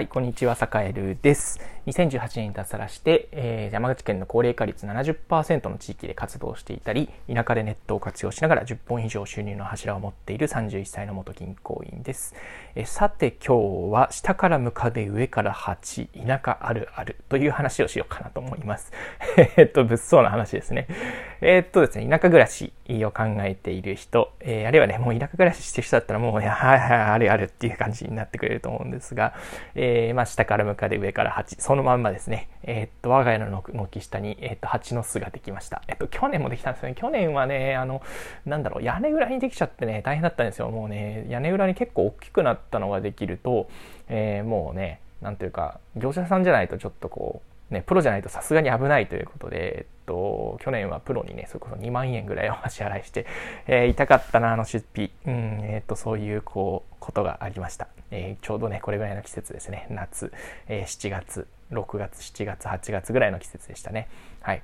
はい、こんにちは、坂エルです。2018年に脱サラして、えー、山口県の高齢化率70%の地域で活動していたり、田舎でネットを活用しながら10本以上収入の柱を持っている31歳の元銀行員です。えー、さて今日は下から向かで上から8、田舎あるあるという話をしようかなと思います。えっと、物騒な話ですね。えー、っとですね、田舎暮らしを考えている人、えー、あるいはね、もう田舎暮らししてる人だったらもう、はいはい、あるあるっていう感じになってくれると思うんですが、えー、まあ、下から向かで上から8、そのまんまですね。え、っと、我が家の軒下に、え、っと、蜂の巣ができました。えっと、去年もできたんですよね。去年はね、あの、なんだろう、屋根裏にできちゃってね、大変だったんですよ。もうね、屋根裏に結構大きくなったのができると、え、もうね、なんというか、業者さんじゃないとちょっとこう、ね、プロじゃないとさすがに危ないということで、えっと、去年はプロにね、それこそ2万円ぐらいを 支払いして、えー、痛かったな、あの出費。うん、えっと、そういう、こう、ことがありました。えー、ちょうどね、これぐらいの季節ですね。夏、え、7月、6月、7月、8月ぐらいの季節でしたね。はい。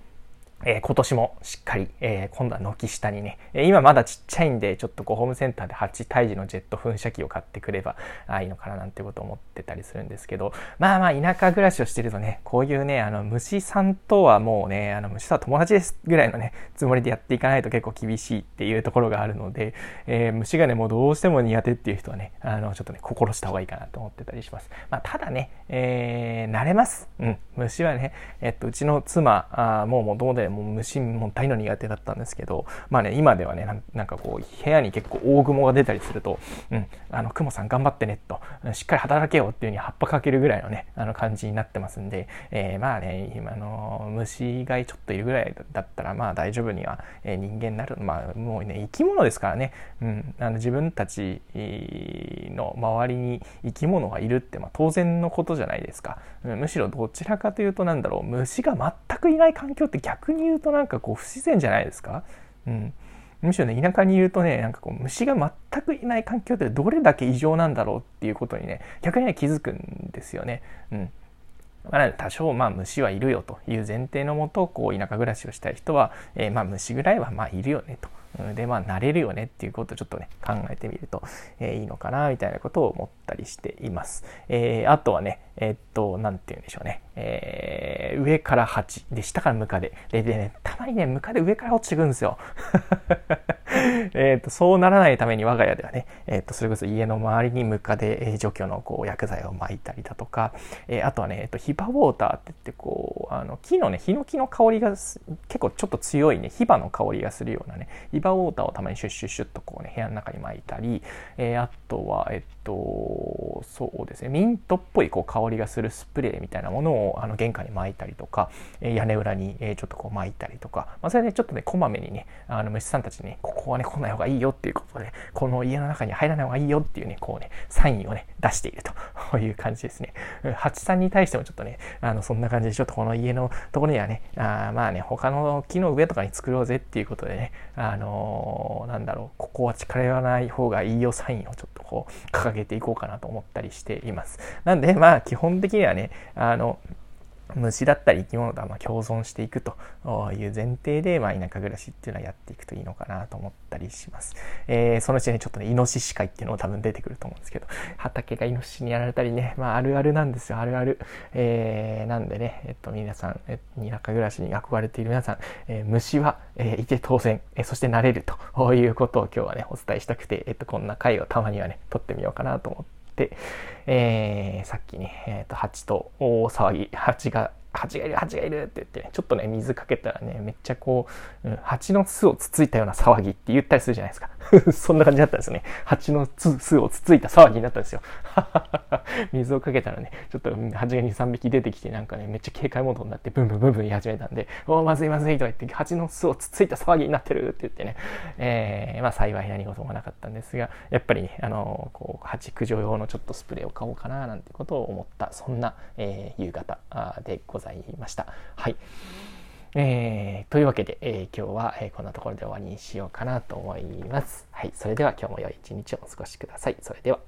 えー、今年もしっかり、えー、今度は軒下にね、えー、今まだちっちゃいんで、ちょっとこうホームセンターで蜂退治のジェット噴射機を買ってくればあいいのかななんてことを思ってたりするんですけど、まあまあ田舎暮らしをしてるとね、こういうね、あの虫さんとはもうね、あの虫さんは友達ですぐらいのね、つもりでやっていかないと結構厳しいっていうところがあるので、えー、虫がね、もうどうしても苦手っていう人はね、あの、ちょっとね、心した方がいいかなと思ってたりします。まあただね、えー、慣れます。うん。虫はね、えっと、うちの妻、あもうもともう虫も大の苦手だったんですけど、まあね、今ではね、なんかこう、部屋に結構大雲が出たりすると、うん、あの、雲さん頑張ってね、と、しっかり働けよっていう風に葉っぱかけるぐらいのね、あの感じになってますんで、えー、まあね、今の虫がちょっといるぐらいだったら、まあ大丈夫には、えー、人間になる、まあもうね、生き物ですからね、うん、あの自分たちの周りに生き物がいるって、まあ当然のことじゃないですか。むしろどちらかというとなんだろう、虫が全くいない環境って逆にに言うとなんかこう不自然じゃないですか？うん。むしろね、田舎にいるとね、なんかこう、虫が全くいない環境ってどれだけ異常なんだろうっていうことにね、逆にね、気づくんですよね。うん。まあ、多少まあ虫はいるよという前提のもと、こう、田舎暮らしをしたい人は、えー、まあ虫ぐらいはまあいるよねと。で、まあ、慣れるよねっていうことをちょっとね、考えてみると、えー、いいのかな、みたいなことを思ったりしています。えー、あとはね、えー、っと、なんて言うんでしょうね。えー、上から8、で、下からムカデ。で、でね、たまにね、ムカデ上から落ちてくるんですよ。えっと、そうならないために我が家ではね、えっ、と、それこそ家の周りにムカデ、除去のこう薬剤を撒いたりだとか、えー、あとはね、えっ、と、ヒバウォーターって言って、こう、あの、木のね、ヒノキの香りが結構ちょっと強いね、ヒバの香りがするようなね、ヒバウォーターをたまにシュッシュッシュッとこうね、部屋の中に撒いたり、えー、あとは、えっと、そうですね、ミントっぽいこう香りがするスプレーみたいなものをあの玄関に撒いたりとか、え、屋根裏に、え、ちょっとこう撒いたりとか、まあ、それね、ちょっとね、こまめにね、あの虫さんたちにね、ここはね、来ない方がいいよっていうことで、この家の中に入らない方がいいよっていうね、こうね、サインをね、出していると。ういう感じですね。蜂さんに対してもちょっとね、あの、そんな感じで、ちょっとこの家のところにはね、あまあね、他の木の上とかに作ろうぜっていうことでね、あのー、なんだろう、ここは近寄らない方がいいよサインをちょっとこう、掲げていこうかなと思ったりしています。なんで、まあ、基本的にはね、あの、虫だったり生き物とはま共存していくという前提で、まあ、田舎暮らしっていうのはやっていくといいのかなと思ったりします。えー、そのうちね、ちょっとね、イノシシ会っていうのも多分出てくると思うんですけど、畑がイノシシにやられたりね、まあ、あるあるなんですよ、あるある。えー、なんでね、えっと、皆さん、え田舎暮らしに憧れている皆さん、えー、虫は、えー、いて当然、え、そして慣れるということを今日はね、お伝えしたくて、えっと、こんな回をたまにはね、撮ってみようかなと思って、えー、さっきね、えっ、ー、と、蜂と大騒ぎ、蜂が蜂がいる蜂がいるって言ってねちょっとね水かけたらねめっちゃこう、うん、蜂の巣をつついたような騒ぎって言ったりするじゃないですか。そんな感じだったんですね蜂の巣をつついた騒ぎになったんですよ 水をかけたらねちょっと蜂が23匹出てきてなんかねめっちゃ警戒モードになってブンブンブンブン言い始めたんでおまずいまずいとか言って蜂の巣をつついた騒ぎになってるって言ってね、えー、まあ幸い何事もなかったんですがやっぱりねあのこう蜂駆除用のちょっとスプレーを買おうかななんてことを思ったそんな、えー、夕方でございました。はい。えー、というわけで、えー、今日は、え、こんなところで終わりにしようかなと思います。はい。それでは今日も良い一日をお過ごしください。それでは。